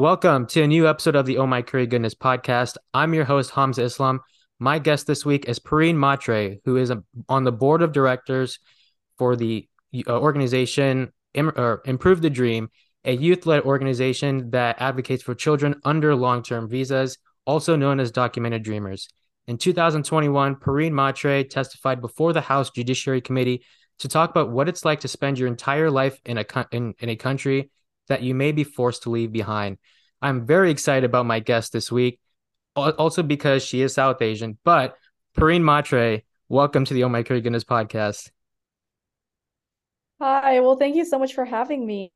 Welcome to a new episode of the Oh My Curry Goodness podcast. I'm your host, Hamza Islam. My guest this week is Pareen Mhatre, who is a, on the board of directors for the uh, organization Im- Improve the Dream, a youth led organization that advocates for children under long term visas, also known as Documented Dreamers. In 2021, Pareen Mhatre testified before the House Judiciary Committee to talk about what it's like to spend your entire life in a, in, in a country that you may be forced to leave behind. I'm very excited about my guest this week, also because she is South Asian. But Pareen Mhatre, welcome to the Oh My Curry Goodness podcast. Hi, well, thank you so much for having me.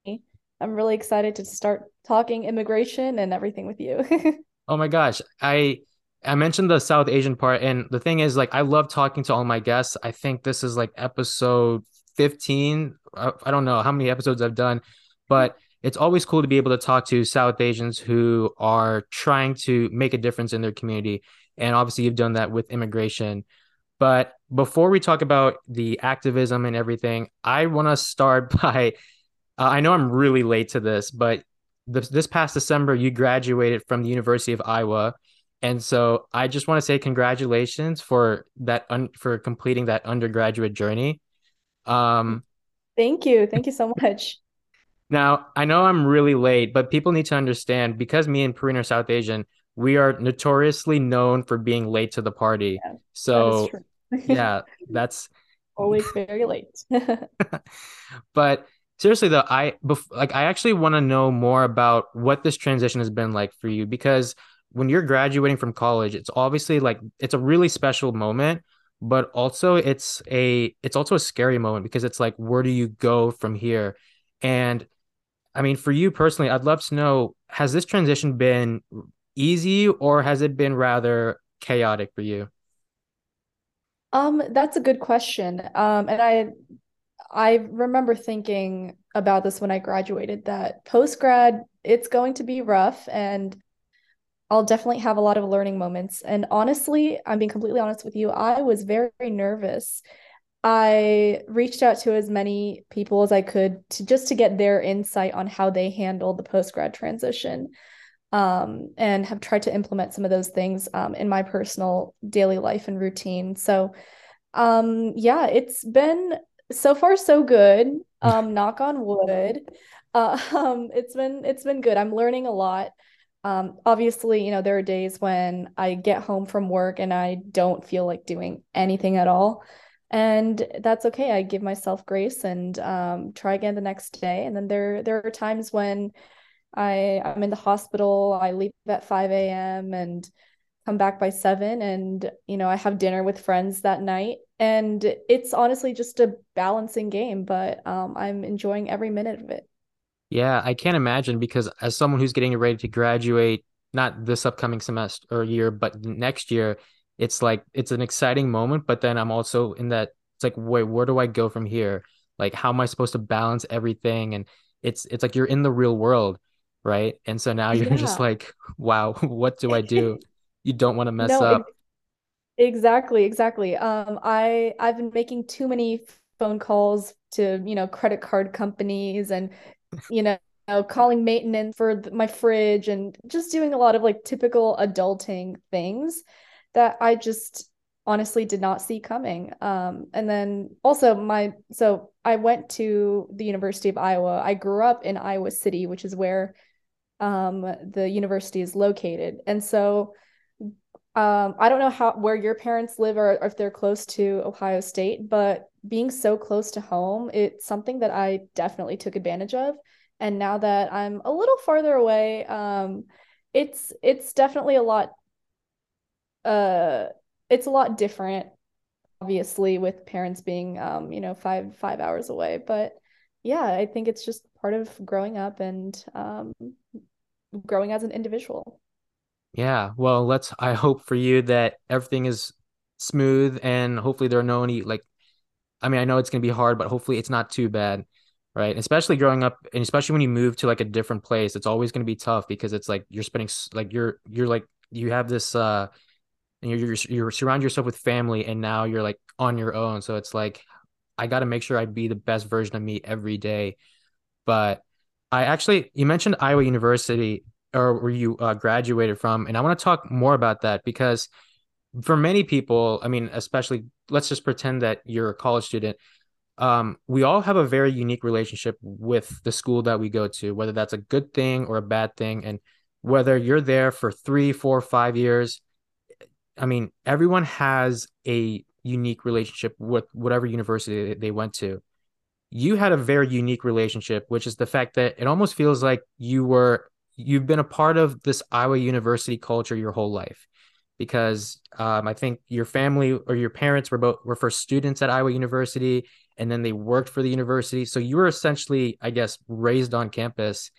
I'm really excited to start talking immigration and everything with you. oh my gosh, I I mentioned the South Asian part, and the thing is, like, I love talking to all my guests. I think this is like episode 15. I, I don't know how many episodes I've done, but it's always cool to be able to talk to South Asians who are trying to make a difference in their community. And obviously, you've done that with immigration. But before we talk about the activism and everything, I want to start by uh, I know I'm really late to this, but this, this past December, you graduated from the University of Iowa. And so I just want to say congratulations for that un- for completing that undergraduate journey. Um, Thank you. Thank you so much. Now, I know I'm really late, but people need to understand because me and Pareen are South Asian, we are notoriously known for being late to the party. Yeah, so, that yeah, that's always very late. but seriously though, I bef- like I actually want to know more about what this transition has been like for you because when you're graduating from college, it's obviously like it's a really special moment, but also it's a it's also a scary moment because it's like where do you go from here? And I mean, for you personally, I'd love to know has this transition been easy or has it been rather chaotic for you? Um, that's a good question. Um, and I I remember thinking about this when I graduated that post grad, it's going to be rough and I'll definitely have a lot of learning moments. And honestly, I'm being completely honest with you, I was very, very nervous I reached out to as many people as I could to just to get their insight on how they handled the post grad transition, um, and have tried to implement some of those things um, in my personal daily life and routine. So, um, yeah, it's been so far so good. Um, knock on wood. Uh, um, it's been it's been good. I'm learning a lot. Um, obviously, you know, there are days when I get home from work and I don't feel like doing anything at all and that's okay. I give myself grace and um, try again the next day. And then there there are times when i i'm in the hospital i leave at 5 a.m and come back by 7 and you know i have dinner with friends that night. And it's honestly just a balancing game but um, i'm enjoying every minute of it. Yeah i can't imagine because as someone who's getting ready to graduate not this upcoming semester or year but next year it's like it's an exciting moment, but then I'm also in that it's like, wait, where do I go from here? Like, how am I supposed to balance everything? And it's it's like you're in the real world, right? And so now you're yeah. just like, wow, what do I do? you don't want to mess no, up. Exactly, exactly. Um, I I've been making too many phone calls to you know credit card companies and you know calling maintenance for my fridge and just doing a lot of like typical adulting things that I just honestly did not see coming. Um, and then also my so I went to the University of Iowa. I grew up in Iowa City, which is where um, the university is located. And so um, I don't know how where your parents live or, or if they're close to Ohio State, but being so close to home, it's something that I definitely took advantage of. And now that I'm a little farther away, um, it's it's definitely a lot uh it's a lot different obviously with parents being um you know five five hours away. But yeah i think it's just part of growing up and um growing as an individual. Yeah. Well let's i hope for you that everything is smooth and hopefully there are no any like i mean i know it's going to be hard but hopefully it's not too bad right? Especially growing up and especially when you move to like a different place it's always going to be tough because it's like you're spending like you're you're like you have this uh and you're, you're you're surround yourself with family and now you're like on your own so it's like i got to make sure i be the best version of me every day but i actually you mentioned iowa university or where you uh, graduated from, and I want to talk more about that because for many people, I mean, especially let's just pretend that you're a college student. Um, we all have a very unique relationship with the school that we go to, whether that's a good thing or a bad thing, and whether you're there for three, four, five years. I mean, everyone has a unique relationship with whatever university they went to you had a very unique relationship, which is the fact that it almost feels like you were you've been a part of this Iowa University culture your whole life. Because um, I think your family or your parents were both were first students at Iowa University, and then they worked for the university. So you were essentially, I guess, raised on campus.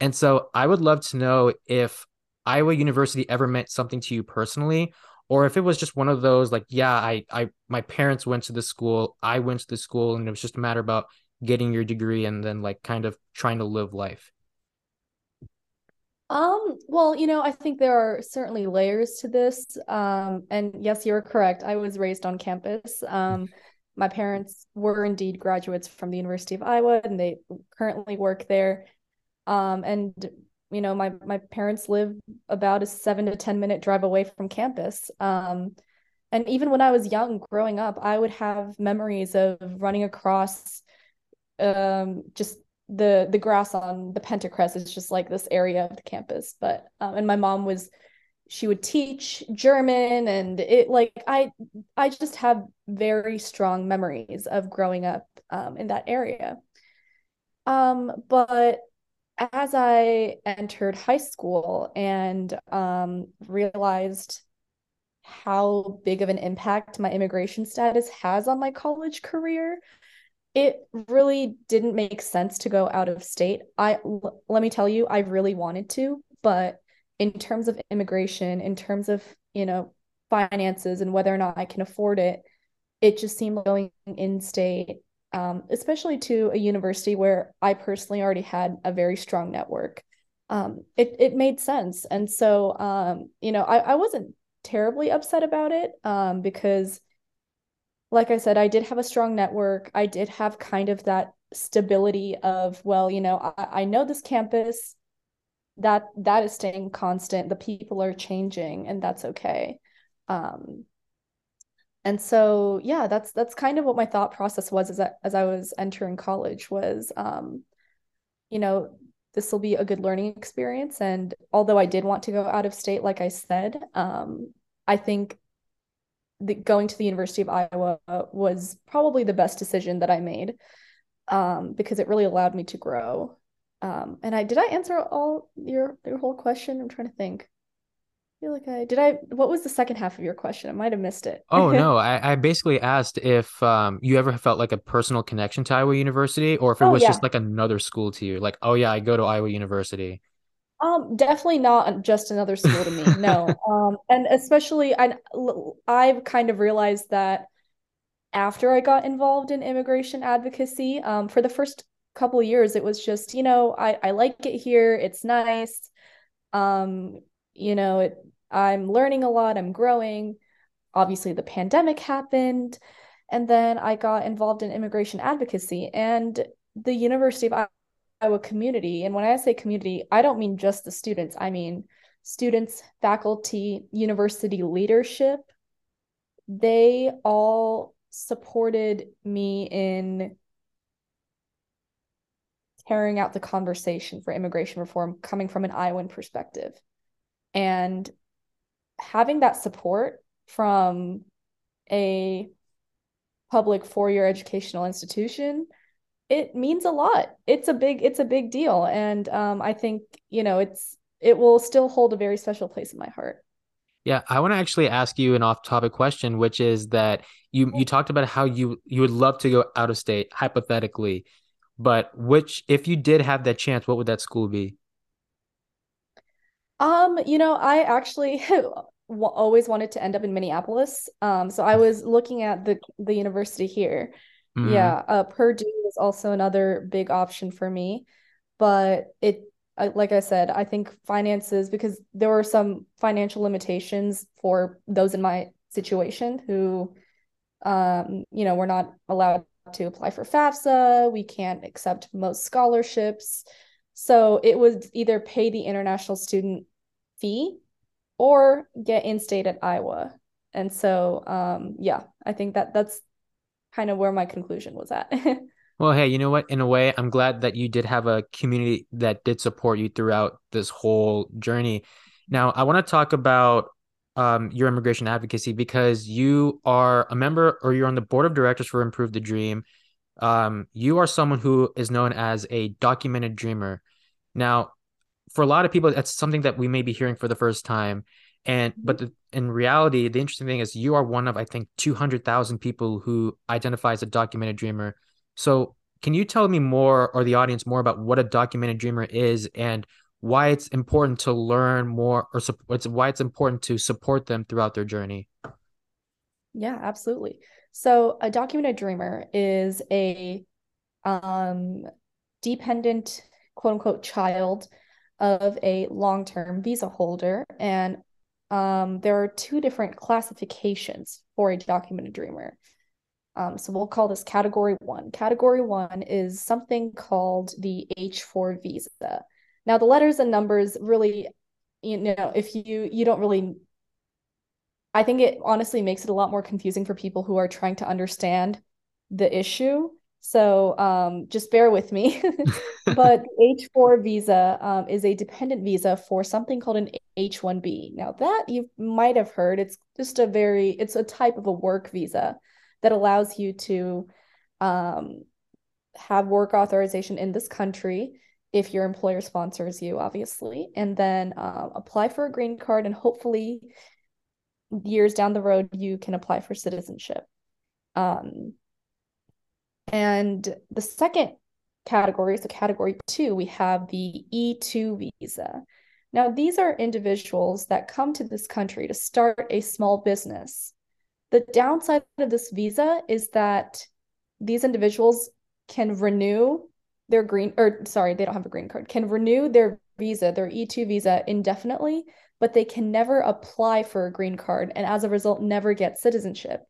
And so I would love to know if Iowa University ever meant something to you personally, or if it was just one of those like yeah i i my parents went to the school i went to the school and it was just a matter about getting your degree and then like kind of trying to live life. Um well you know i think there are certainly layers to this um and yes you're correct. I was raised on campus. Um my parents were indeed graduates from the university of iowa and they currently work there. Um and you know my my parents live about a seven to ten minute drive away from campus. Um, and even when i was young growing up i would have memories of running across um, just the the grass on the pentacrest is just like this area of the campus. But um, and my mom was she would teach german and it like i i just have very strong memories of growing up um, in that area. Um but as I entered high school and um, realized how big of an impact my immigration status has on my college career, it really didn't make sense to go out of state. I l- let me tell you, I really wanted to, but in terms of immigration, in terms of, you know, finances and whether or not I can afford it, it just seemed going in state um, especially to a university where I personally already had a very strong network. Um, it it made sense, and so um, you know I I wasn't terribly upset about it um, because, like I said, I did have a strong network. I did have kind of that stability of well, you know, I, I know this campus that that is staying constant. The people are changing, and that's okay. Um, and so yeah that's that's kind of what my thought process was as I, as I was entering college was um you know this will be a good learning experience. And although I did want to go out of state like I said um I think the, going to the University of Iowa was probably the best decision that I made um because it really allowed me to grow. Um and I did I answer all your your whole question? I'm trying to think feel like I did I what was the second half of your question? I might have missed it. oh no, I, I basically asked if um you ever felt like a personal connection to Iowa University or if it oh, was yeah. just like another school to you. Like, oh yeah, I go to Iowa University. Um, definitely not just another school to me. No. um, and especially I I've kind of realized that after I got involved in immigration advocacy, um, for the first couple years, it was just, you know, I, I like it here, it's nice. Um, you know, it I'm learning a lot, I'm growing. Obviously, the pandemic happened. And then I got involved in immigration advocacy and the University of Iowa community. And when I say community, I don't mean just the students, I mean students, faculty, university leadership. They all supported me in carrying out the conversation for immigration reform coming from an Iowan perspective. And having that support from a public four-year educational institution it means a lot. It's a big it's a big deal. And um, i think you know it's it will still hold a very special place in my heart. Yeah i want to actually ask you an off-topic question which is that you you talked about how you you would love to go out of state hypothetically but which if you did have that chance what would that school be um, you know, I actually always wanted to end up in Minneapolis. Um, so I was looking at the the university here. Mm-hmm. Yeah, uh, Purdue is also another big option for me, but it like I said, I think finances because there were some financial limitations for those in my situation who um, you know, we're not allowed to apply for FAFSA, we can't accept most scholarships. So it would either pay the international student fee or get in-state at Iowa. And so um, yeah, I think that that's kind of where my conclusion was at. well, hey, you know what? In a way, I'm glad that you did have a community that did support you throughout this whole journey. Now, I want to talk about um, your immigration advocacy because you are a member or you're on the board of directors for Improve the Dream. Um, you are someone who is known as a documented dreamer. Now, for a lot of people, that's something that we may be hearing for the first time. And but the, in reality, the interesting thing is you are one of I think two hundred thousand people who identify as a documented dreamer. So, can you tell me more, or the audience more about what a documented dreamer is and why it's important to learn more, or it's why it's important to support them throughout their journey? Yeah, absolutely. So, a documented dreamer is a um, dependent, quote unquote, child of a long term visa holder. And um, there are two different classifications for a documented dreamer. Um, so we'll call this category one. Category one is something called the H4 visa. Now, the letters and numbers really, you know, if you you don't really I think it honestly makes it a lot more confusing for people who are trying to understand the issue. So um, just bear with me. but H4 visa um, is a dependent visa for something called an H1B. Now that you might have heard, it's just a very, it's a type of a work visa that allows you to um, have work authorization in this country if your employer sponsors you, obviously, and then uh, apply for a green card and hopefully years down the road you can apply for citizenship. Um, and the second category, so category two, we have the E2 visa. Now, these are individuals that come to this country to start a small business. The downside of this visa is that these individuals can renew their green, or sorry, they don't have a green card, can renew their visa, their E2 visa indefinitely, but they can never apply for a green card and as a result, never get citizenship.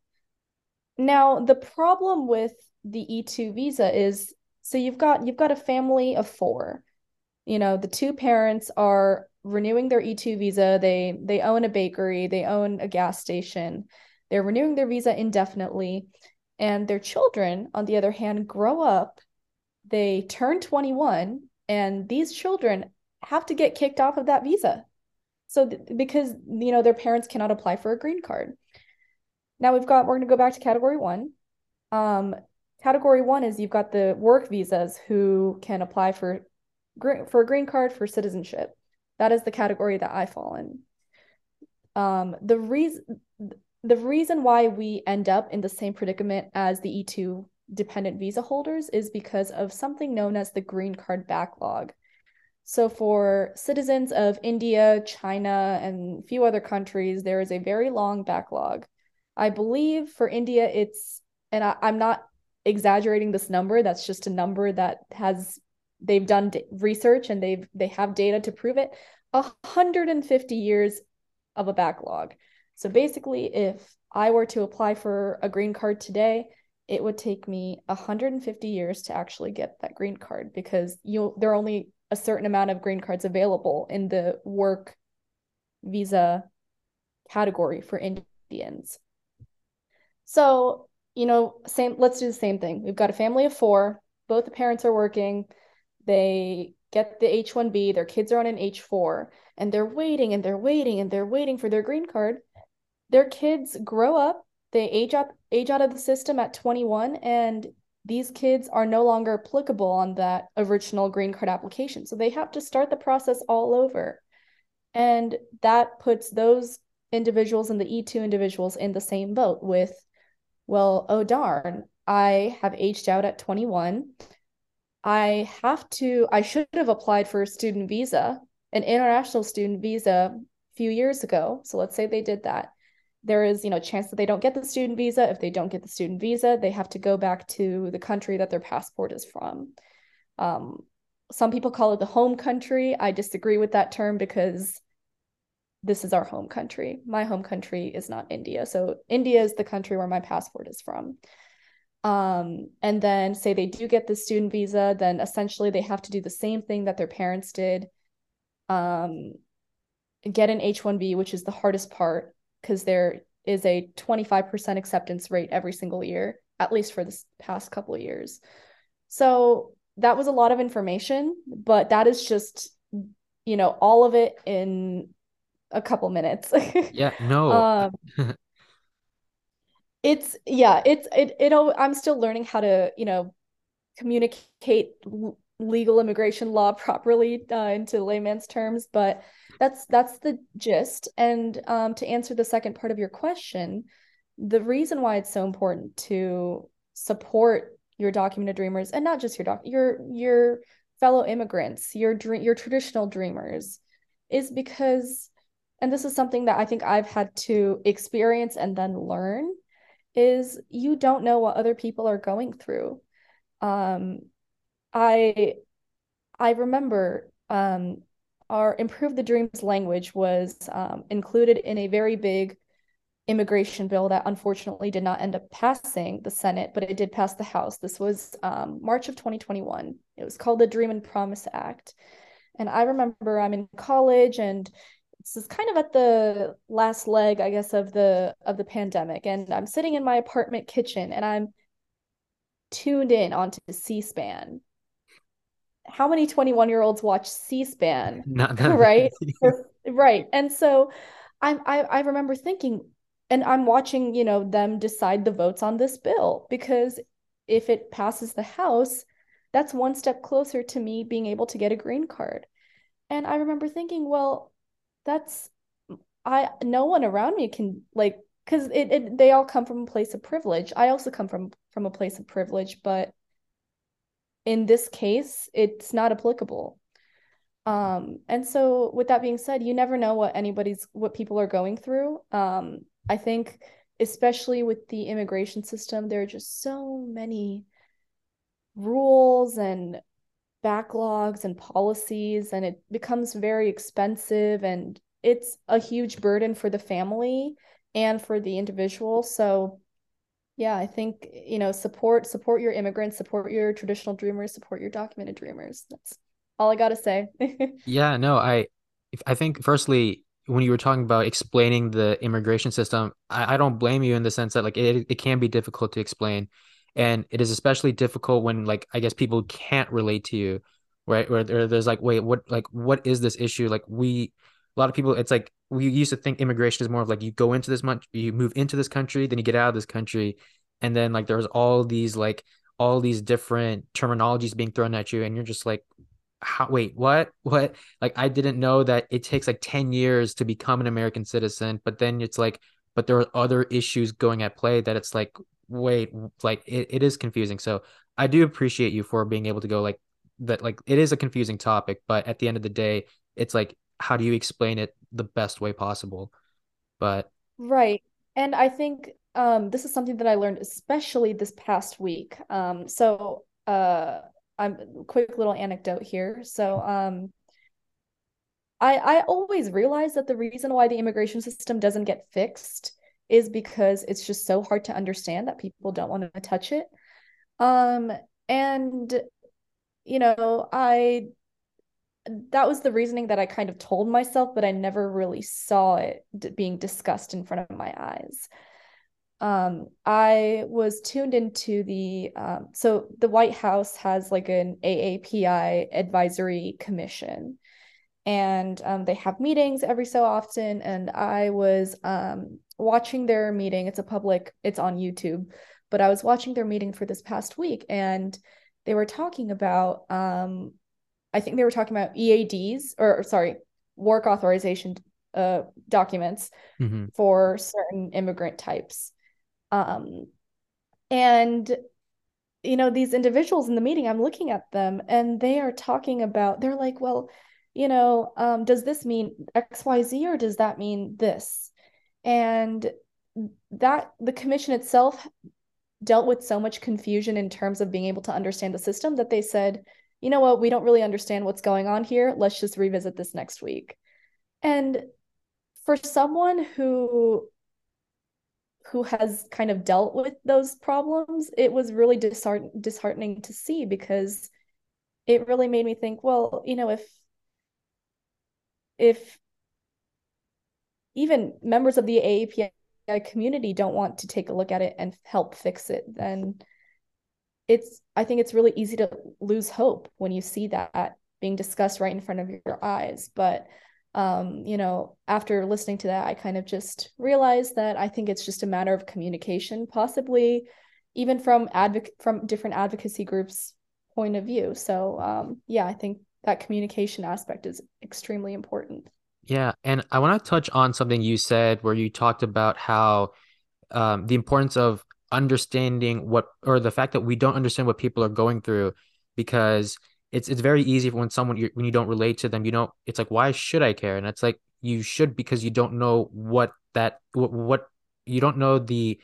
Now, the problem with the E2 visa is so you've got you've got a family of four. You know, the two parents are renewing their E2 visa. They they own a bakery, they own a gas station. They're renewing their visa indefinitely. And their children, on the other hand, grow up, they turn 21, and these children have to get kicked off of that visa. So th- because you know their parents cannot apply for a green card. Now we've got we're going to go back to category 1. Um Category one is you've got the work visas who can apply for for a green card for citizenship. That is the category that I fall in. Um, the reason the reason why we end up in the same predicament as the E2 dependent visa holders is because of something known as the green card backlog. So, for citizens of India, China, and a few other countries, there is a very long backlog. I believe for India, it's, and I, am not exaggerating this number that's just a number that has they've done d- research and they've they have data to prove it. 150 years of a backlog. So basically if i were to apply for a green card today it would take me 150 years to actually get that green card because you there are only a certain amount of green cards available in the work visa category for indians so you know, same, let's do the same thing. We've got a family of four, both the parents are working. They get the H1B, their kids are on an H4, and they're waiting and they're waiting and they're waiting for their green card. Their kids grow up, they age up, age out of the system at 21, and these kids are no longer applicable on that original green card application. So they have to start the process all over. And that puts those individuals and the E2 individuals in the same boat with well, oh darn, I have aged out at 21. I have to, I should have applied for a student visa, an international student visa a few years ago. So let's say they did that. There is, you know, a chance that they don't get the student visa. If they don't get the student visa, they have to go back to the country that their passport is from. Um, some people call it the home country. I disagree with that term because this is our home country. My home country is not India. So India is the country where my passport is from. Um, and then say they do get the student visa, then essentially they have to do the same thing that their parents did. Um, get an H1B, which is the hardest part because there is a 25% acceptance rate every single year, at least for this past couple of years. So that was a lot of information, but that is just, you know, all of it in a couple minutes. yeah, no. Um, it's yeah, it's it it I'm still learning how to, you know, communicate legal immigration law properly uh, into layman's terms, but that's that's the gist. And um, to answer the second part of your question, the reason why it's so important to support your documented dreamers and not just your doc your your fellow immigrants, your dream your traditional dreamers, is because, and this is something that I think I've had to experience and then learn, is you don't know what other people are going through. Um, I I remember um, our Improve the Dreams language was um, included in a very big immigration bill that unfortunately did not end up passing the Senate, but it did pass the House. This was um, March of 2021. It was called the Dream and Promise Act. And I remember I'm in college and this is kind of at the last leg, I guess, of the of the pandemic. And I'm sitting in my apartment kitchen and I'm tuned in onto C-SPAN. How many 21 year olds watch c-span not right? right and so I'm, I, I remember thinking and i'm watching you know them decide the votes on this bill because if it passes the house that's one step closer to me being able to get a green card. And i remember thinking well that's i no one around me can like because it, it they all come from a place of privilege i also come from from a place of privilege but in this case, it's not applicable. Um, and so with that being said, you never know what anybody's what people are going through. Um, I think especially with the immigration system, there are just so many rules and backlogs and policies and it becomes very expensive and it's a huge burden for the family and for the individual. So yeah i think you know support support your immigrants support your traditional dreamers support your documented dreamers. That's all i gotta say. Yeah no i i think firstly when you were talking about explaining the immigration system i, I don't blame you in the sense that like it, it can be difficult to explain and it is especially difficult when like i guess people can't relate to you right? Where there's like wait what like what is this issue? Like we a lot of people it's like we used to think immigration is more of like you go into this much you move into this country then you get out of this country. And then like there's all these like all these different terminologies being thrown at you and you're just like how wait what? What? Like i didn't know that it takes like 10 years to become an american citizen but then it's like but there are other issues going at play that it's like wait like it, it is confusing. So i do appreciate you for being able to go like that like it is a confusing topic but at the end of the day it's like how do you explain it the best way possible? But right. And i think um this is something that i learned especially this past week. Um so uh i'm quick little anecdote here. So um i i always realize that the reason why the immigration system doesn't get fixed is because it's just so hard to understand that people don't want to touch it um and you know i that was the reasoning that I kind of told myself, but I never really saw it d- being discussed in front of my eyes. Um, I was tuned into the um, so the White House has like an AAPI advisory commission, and um, they have meetings every so often. And I was um, watching their meeting. It's a public. It's on YouTube, but I was watching their meeting for this past week, and they were talking about um, I think they were talking about EADs or, or sorry, work authorization uh, documents mm-hmm. for certain immigrant types. Um, and you know these individuals in the meeting i'm looking at them and they are talking about they're like well you know um, does this mean xyz or does that mean this and that the commission itself dealt with so much confusion in terms of being able to understand the system that they said you know what, we don't really understand what's going on here. Let's just revisit this next week. And for someone who who has kind of dealt with those problems, it was really disheart- disheartening to see because it really made me think, well, you know, if if even members of the AAPI community don't want to take a look at it and help fix it, then it's I think it's really easy to lose hope when you see that being discussed right in front of your eyes. But um, you know, after listening to that, I kind of just realized that I think it's just a matter of communication, possibly even from advoc- from different advocacy groups' point of view. So um, yeah, I think that communication aspect is extremely important. Yeah, and I want to touch on something you said where you talked about how um, the importance of understanding what or the fact that we don't understand what people are going through because it's it's very easy when someone you when you don't relate to them you know it's like why should i care and it's like you should because you don't know what that what, what you don't know the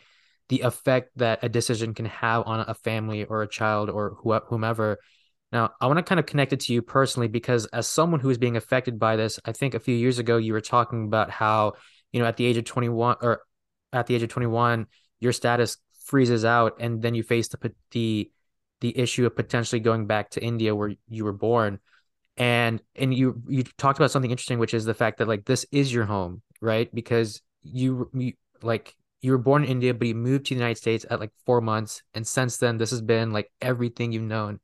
the effect that a decision can have on a family or a child or whomever now i want to kind of connect it to you personally because as someone who is being affected by this i think a few years ago you were talking about how you know at the age of 21 or at the age of 21 your status freezes out and then you face the the the issue of potentially going back to India where you were born. And and you you talked about something interesting, which is the fact that like this is your home, right? Because you, you like you were born in India, but you moved to the United States at like four months, and since then this has been like everything you've known.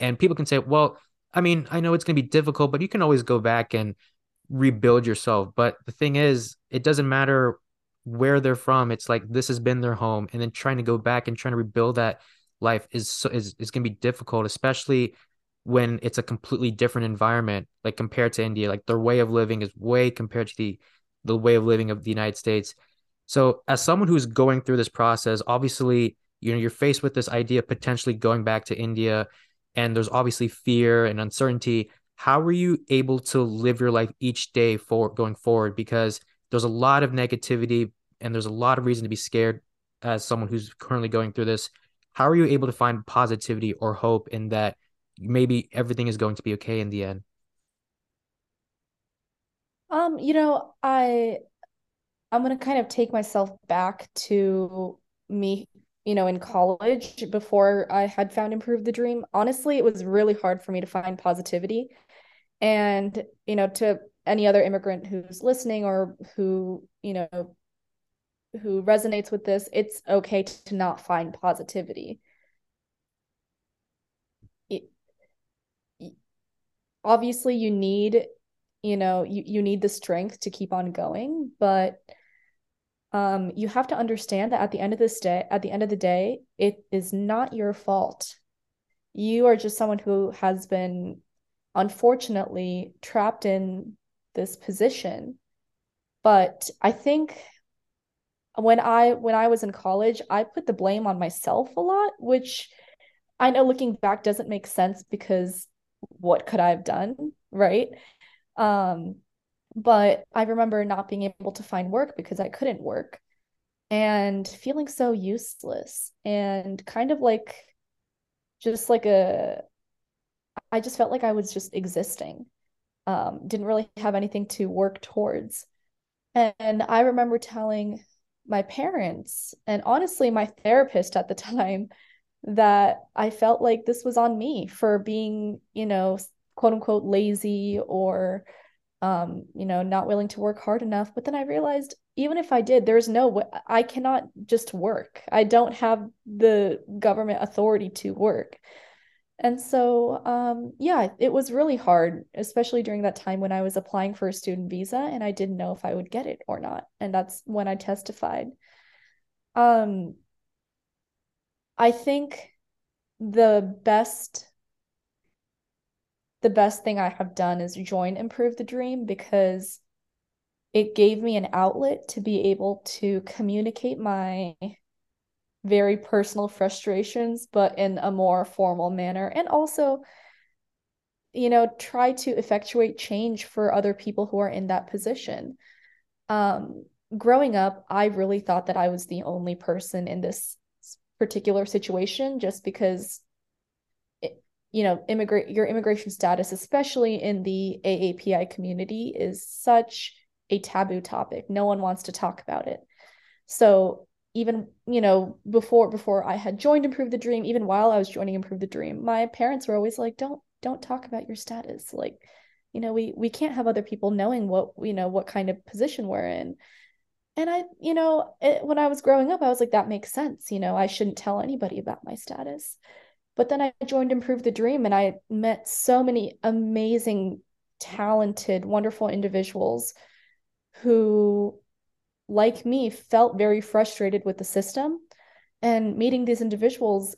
And people can say, well, I mean, I know it's gonna be difficult, but you can always go back and rebuild yourself. But the thing is, it doesn't matter where they're from. It's like this has been their home, and then trying to go back and trying to rebuild that life is so, is is going to be difficult, especially when it's a completely different environment, like compared to India. Like their way of living is way compared to the the way of living of the United States. So, as someone who's going through this process, obviously, you know, you're faced with this idea of potentially going back to India, and there's obviously fear and uncertainty. How were you able to live your life each day for going forward? Because there's a lot of negativity and there's a lot of reason to be scared as someone who's currently going through this how are you able to find positivity or hope in that maybe everything is going to be okay in the end um you know i i'm going to kind of take myself back to me you know in college before i had found improve the dream honestly it was really hard for me to find positivity and you know to any other immigrant who's listening or who you know who resonates with this, it's okay to not find positivity. It, obviously you need, you know, you, you need the strength to keep on going, but um, you have to understand that at the end of this day, at the end of the day, it is not your fault. You are just someone who has been unfortunately trapped in this position. But I think when I when I was in college, I put the blame on myself a lot, which I know looking back doesn't make sense because what could I have done, right? Um, but I remember not being able to find work because I couldn't work and feeling so useless and kind of like just like a I just felt like I was just existing. Um, didn't really have anything to work towards. And I remember telling my parents and honestly my therapist at the time that I felt like this was on me for being, you know, quote unquote lazy or um, you know, not willing to work hard enough. But then I realized even if I did, there's no way I cannot just work. I don't have the government authority to work. And so, um, yeah, it was really hard, especially during that time when I was applying for a student visa and I didn't know if I would get it or not. And that's when I testified. Um, I think the best the best thing I have done is join Improve the Dream because it gave me an outlet to be able to communicate my very personal frustrations, but in a more formal manner. And also, you know, try to effectuate change for other people who are in that position. Um, growing up, I really thought that I was the only person in this particular situation just because you know immigrate your immigration status especially in the AAPI community is such a taboo topic no one wants to talk about it so even you know before before I had joined Improve the Dream, even while I was joining Improve the Dream, my parents were always like, "Don't don't talk about your status." Like, you know, we we can't have other people knowing what you know what kind of position we're in. And I, you know, it, when I was growing up, I was like, that makes sense. You know, I shouldn't tell anybody about my status. But then I joined Improve the Dream and I met so many amazing, talented, wonderful individuals who, like me, felt very frustrated with the system. And meeting these individuals,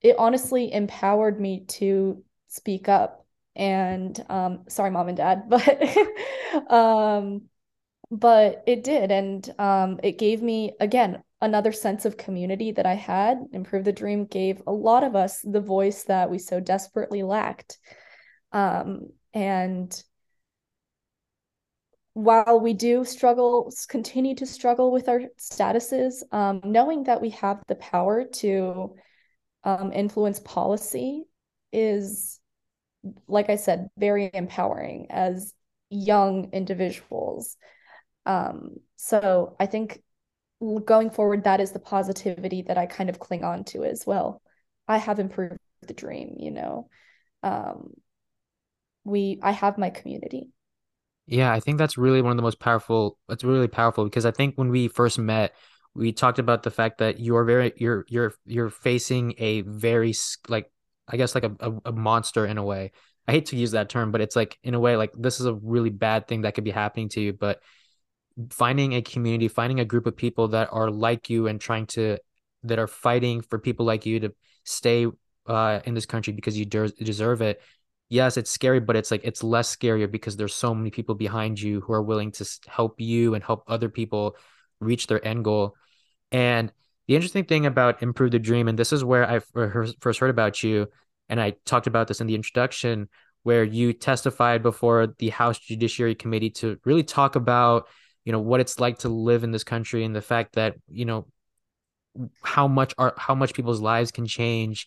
it honestly empowered me to speak up. And um, sorry, mom and dad, but um, but it did, and um, it gave me again another sense of community that I had. Improve the Dream gave a lot of us the voice that we so desperately lacked. Um, and while we do struggle, continue to struggle with our statuses, um, knowing that we have the power to um, influence policy is, like I said, very empowering as young individuals. Um, so I think going forward, that is the positivity that I kind of cling on to as well. I have improved the dream, you know. Um, we I have my community. Yeah, I think that's really one of the most powerful. It's really powerful because I think when we first met, we talked about the fact that you are very you're you're you're facing a very like I guess like a, a, a monster in a way. I hate to use that term, but it's like in a way like this is a really bad thing that could be happening to you, but finding a community, finding a group of people that are like you and trying to that are fighting for people like you to stay uh, in this country because you de- deserve it. Yes, it's scary, but it's like it's less scarier because there's so many people behind you who are willing to help you and help other people reach their end goal. And the interesting thing about Improve the Dream, and this is where I first heard about you, and I talked about this in the introduction, where you testified before the House Judiciary Committee to really talk about you know what it's like to live in this country and the fact that you know how much are how much people's lives can change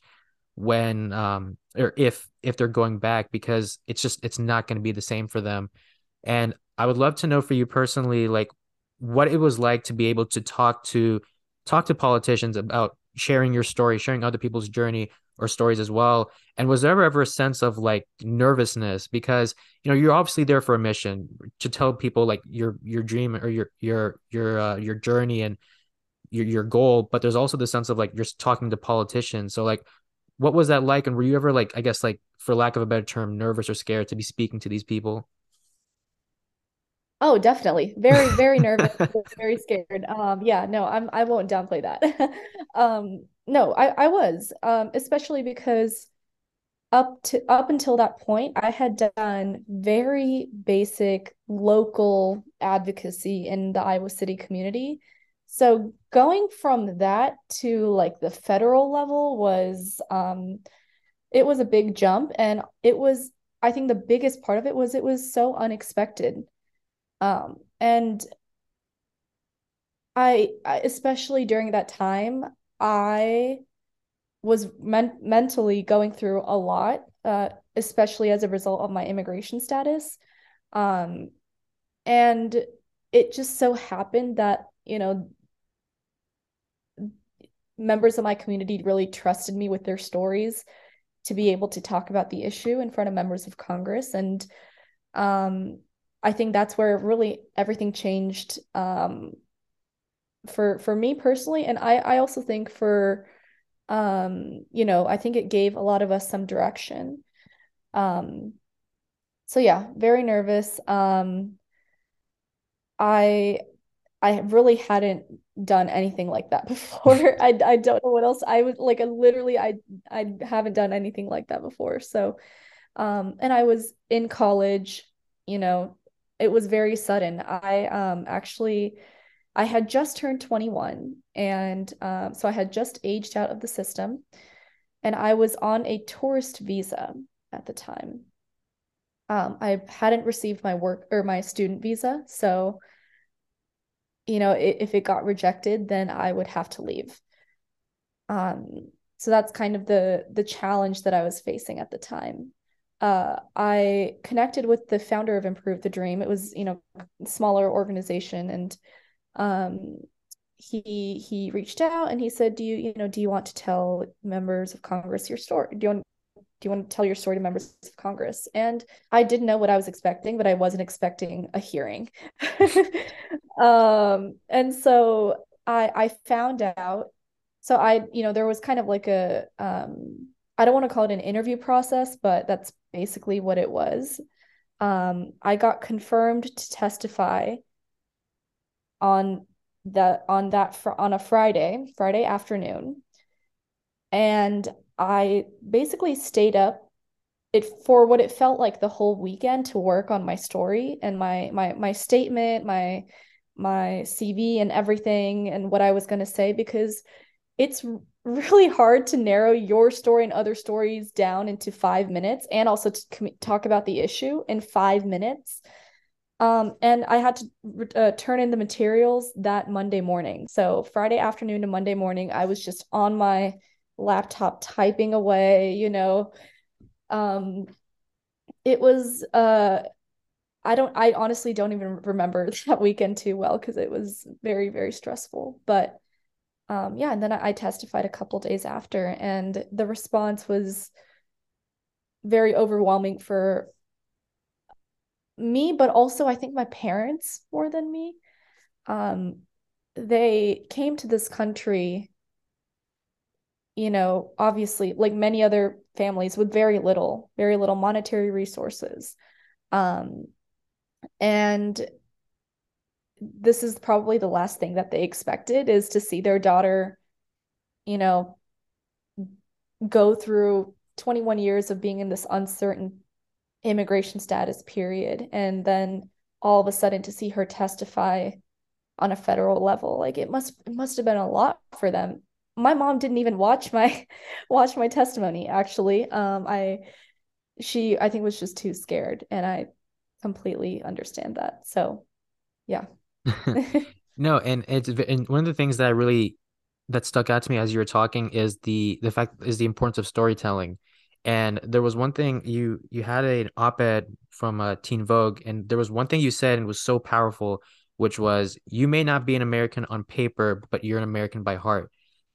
when um or if if they're going back because it's just it's not going to be the same for them. And i would love to know for you personally like what it was like to be able to talk to talk to politicians about sharing your story sharing other people's journey or stories as well and was there ever a sense of like nervousness because you know you're obviously there for a mission to tell people like your your dream or your your your uh, your journey and your your goal but there's also the sense of like you're talking to politicians so like what was that like and were you ever like i guess like for lack of a better term nervous or scared to be speaking to these people Oh, definitely. Very, very nervous, very scared. Um, yeah, no, I'm I won't downplay that. um, no, I, I was, um, especially because up to up until that point, I had done very basic local advocacy in the Iowa City community. So going from that to like the federal level was um it was a big jump and it was I think the biggest part of it was it was so unexpected. Um, and I, I especially during that time, I was men- mentally going through a lot, uh, especially as a result of my immigration status. Um, and it just so happened that, you know, members of my community really trusted me with their stories to be able to talk about the issue in front of members of Congress. And um, I think that's where really everything changed um, for for me personally, and I I also think for um, you know I think it gave a lot of us some direction. Um, so yeah, very nervous. Um, I I really hadn't done anything like that before. I I don't know what else I would like. Literally, I I haven't done anything like that before. So, um, and I was in college, you know, it was very sudden. I um actually I had just turned 21 and um, so I had just aged out of the system and I was on a tourist visa at the time. Um, I hadn't received my work or my student visa, so you know, if it got rejected, then I would have to leave. Um, so that's kind of the the challenge that I was facing at the time uh, I connected with the founder of Improve the Dream. It was, you know, smaller organization, and um, he he reached out and he said, "Do you you know do you want to tell members of Congress your story? Do you want do you want to tell your story to members of Congress?" And I didn't know what I was expecting, but I wasn't expecting a hearing. um, and so I I found out. So I you know there was kind of like a um I don't want to call it an interview process, but that's basically what it was. Um, I got confirmed to testify on that on that fr- on a Friday, Friday afternoon. And I basically stayed up it for what it felt like the whole weekend to work on my story and my my my statement, my my CV and everything and what I was going to say because it's really hard to narrow your story and other stories down into 5 minutes and also to com- talk about the issue in 5 minutes. Um, and I had to uh, turn in the materials that Monday morning. So Friday afternoon to Monday morning, I was just on my laptop typing away, you know. Um, it was uh I don't I honestly don't even remember that weekend too well because it was very, very stressful. But um yeah, and then I, I testified a couple days after and the response was very overwhelming for me, but also I think my parents more than me. Um, they came to this country, you know, obviously, like many other families with very little, very little monetary resources. Um, and this is probably the last thing that they expected is to see their daughter, you know, go through 21 years of being in this uncertain immigration status period and then all of a sudden to see her testify on a federal level like it must it must have been a lot for them. My mom didn't even watch my watch my testimony actually. Um i she i think was just too scared and i completely understand that. So yeah. No and it's and one of the things that I really that stuck out to me as you were talking is the the fact is the importance of storytelling and there was one thing you you had an op-ed from uh, Teen Vogue, and there was one thing you said and was so powerful, which was you may not be an American on paper, but you're an American by heart.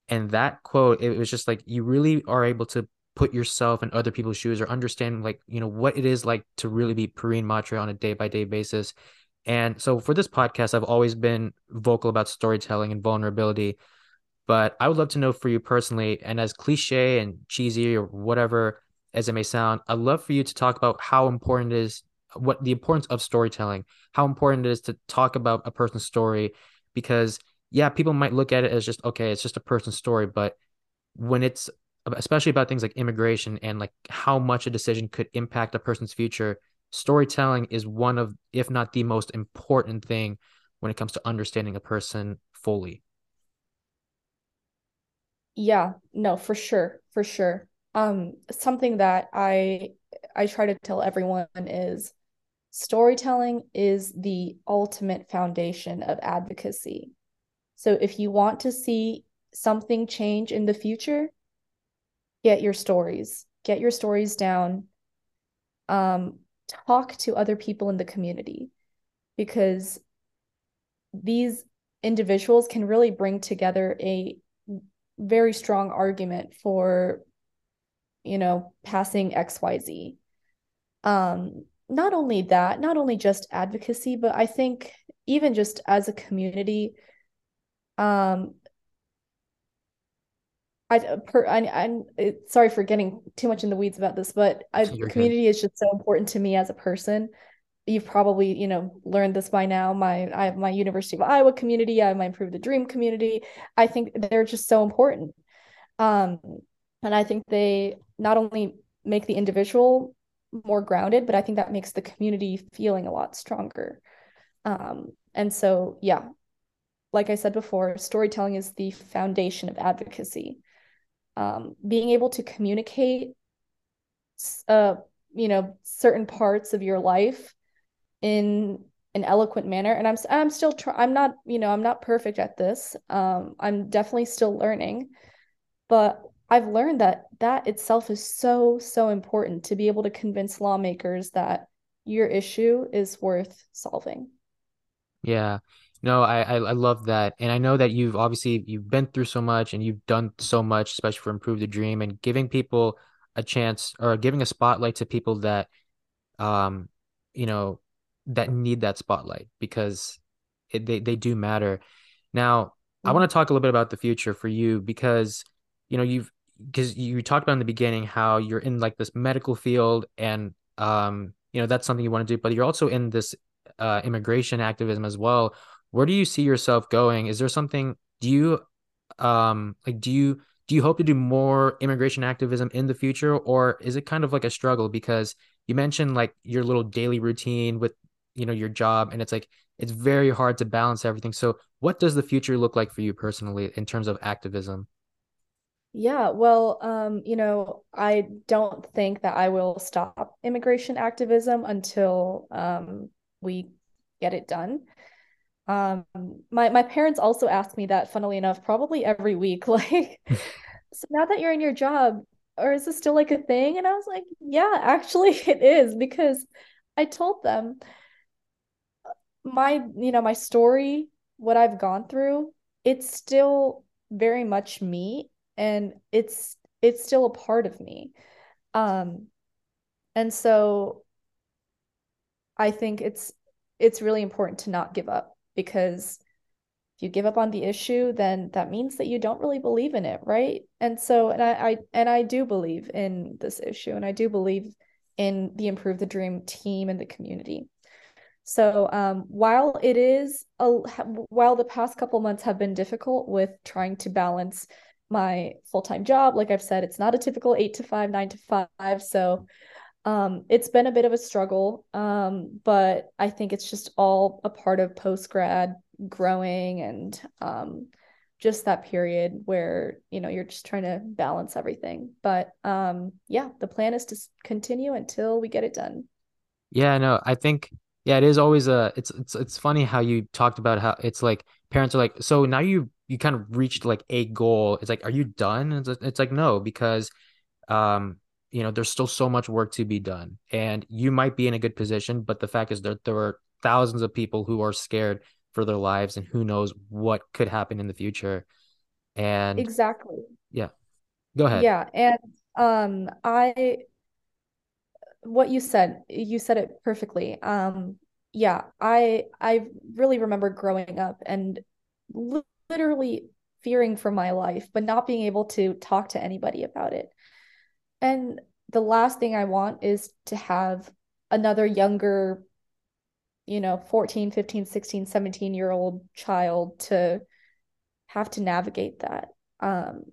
And that quote, it was just like you really are able to put yourself in other people's shoes or understand like you know what it is like to really be Pareen Mhatre on a day by day basis. And so for this podcast, I've always been vocal about storytelling and vulnerability. But I would love to know for you personally, and as cliche and cheesy or whatever as it may sound, I'd love for you to talk about how important it is, what the importance of storytelling, how important it is to talk about a person's story, because yeah, people might look at it as just okay, it's just a person's story, but when it's especially about things like immigration and like how much a decision could impact a person's future, storytelling is one of, if not the most important thing when it comes to understanding a person fully. Yeah, no, for sure, for sure. Um, something that I I try to tell everyone is storytelling is the ultimate foundation of advocacy. So if you want to see something change in the future, get your stories, get your stories down. Um, talk to other people in the community because these individuals can really bring together a very strong argument for you know passing xyz um not only that not only just advocacy but i think even just as a community um I, per, I I'm sorry for getting too much in the weeds about this, but I, community is just so important to me as a person you've probably you know learned this by now. My i have my university of iowa community. I have my improve the dream community. I think they're just so important. Um and i think they not only make the individual more grounded but i think that makes the community feeling a lot stronger. Um and so yeah like i said before storytelling is the foundation of advocacy. Um being able to communicate uh you know certain parts of your life in an eloquent manner. And i'm i'm still try- i'm not you know i'm not perfect at this. Um i'm definitely still learning. But i've learned that that itself is so so important to be able to convince lawmakers that your issue is worth solving. Yeah. No, I, I I love that, and I know that you've obviously you've been through so much and you've done so much, especially for Improve the Dream and giving people a chance or giving a spotlight to people that, um, you know, that need that spotlight because it, they they do matter. Now, I want to talk a little bit about the future for you because, you know, you've because you talked about in the beginning how you're in like this medical field and um, you know, that's something you want to do, but you're also in this uh immigration activism as well where do you see yourself going? Is there something do you um like do you do you hope to do more immigration activism in the future or is it kind of like a struggle because you mentioned like your little daily routine with you know your job and it's like it's very hard to balance everything. So what does the future look like for you personally in terms of activism? Yeah, well, um, you know, I don't think that I will stop immigration activism until um, we get it done. Um, my my parents also ask me that, funnily enough, probably every week. Like, so now that you're in your job, or is this still like a thing? And I was like, yeah, actually it is because I told them my, you know, my story, what I've gone through, it's still very much me and it's it's still a part of me. Um, and so I think it's it's really important to not give up because if you give up on the issue then that means that you don't really believe in it right and so and I, I and i do believe in this issue and i do believe in the improve the dream team and the community so um, while it is a, while the past couple months have been difficult with trying to balance my full-time job like i've said it's not a typical 8 to 5 9 to 5 so um, it's been a bit of a struggle, um, but I think it's just all a part of post grad growing and um, just that period where you know you're just trying to balance everything. But um, yeah, the plan is to continue until we get it done. Yeah, no, I think yeah, it is always a it's it's it's funny how you talked about how it's like parents are like, so now you you kind of reached like a goal. It's like, are you done? It's, it's like no, because um you know, there's still so much work to be done. And you might be in a good position, but the fact is that there are thousands of people who are scared for their lives and who knows what could happen in the future. And exactly. Yeah. Go ahead. Yeah. And um I what you said, you said it perfectly. Um yeah, I I really remember growing up and literally fearing for my life, but not being able to talk to anybody about it. And the last thing I want is to have another younger, you know, 14, 15, 16, 17 year old child to have to navigate that. Um,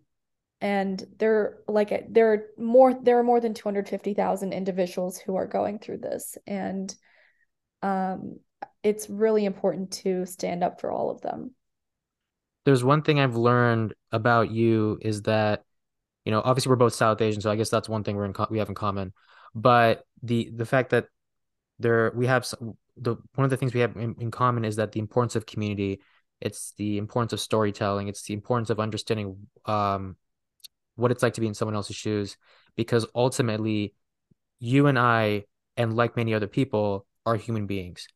and there like there are more there are more than 250,000 individuals who are going through this and um, it's really important to stand up for all of them. There's one thing I've learned about you is that you know, obviously we're both South Asian, so I guess that's one thing we're in we have in common. But the the fact that there we have the one of the things we have in, in common is that the importance of community, it's the importance of storytelling, it's the importance of understanding um what it's like to be in someone else's shoes, because ultimately, you and I and like many other people are human beings,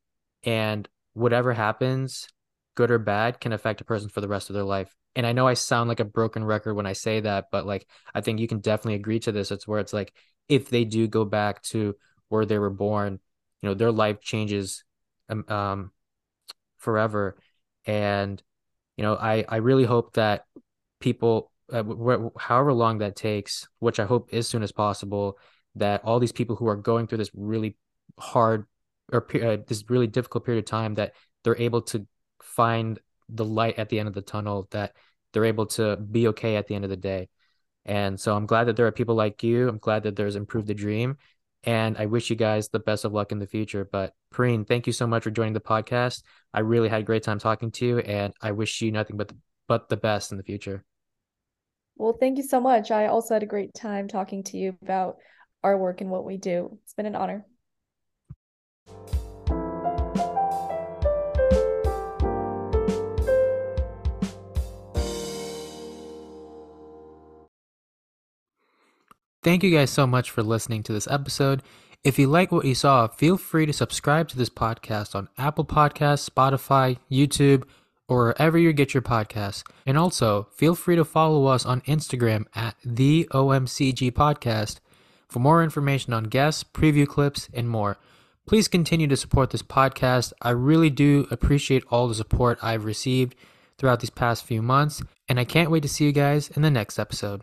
and whatever happens, good or bad, can affect a person for the rest of their life and I know I sound like a broken record when I say that, but like I think you can definitely agree to this. It's where it's like if they do go back to where they were born, you know, their life changes um, um forever. And you know, I I really hope that people uh, wh- however long that takes, which I hope as soon as possible, that all these people who are going through this really hard or uh, this really difficult period of time that they're able to find the light at the end of the tunnel that they're able to be okay at the end of the day. And so I'm glad that there are people like you. I'm glad that there's Improve the Dream. And I wish you guys the best of luck in the future. But Pareen, thank you so much for joining the podcast. I really had a great time talking to you, and I wish you nothing but the, but the best in the future. Well, thank you so much. I also had a great time talking to you about our work and what we do. It's been an honor. Thank you guys so much for listening to this episode. If you like what you saw, feel free to subscribe to this podcast on Apple Podcasts, Spotify, YouTube, or wherever you get your podcasts. And also, feel free to follow us on Instagram at the OMCG Podcast for more information on guests, preview clips, and more. Please continue to support this podcast. I really do appreciate all the support I've received throughout these past few months, and I can't wait to see you guys in the next episode.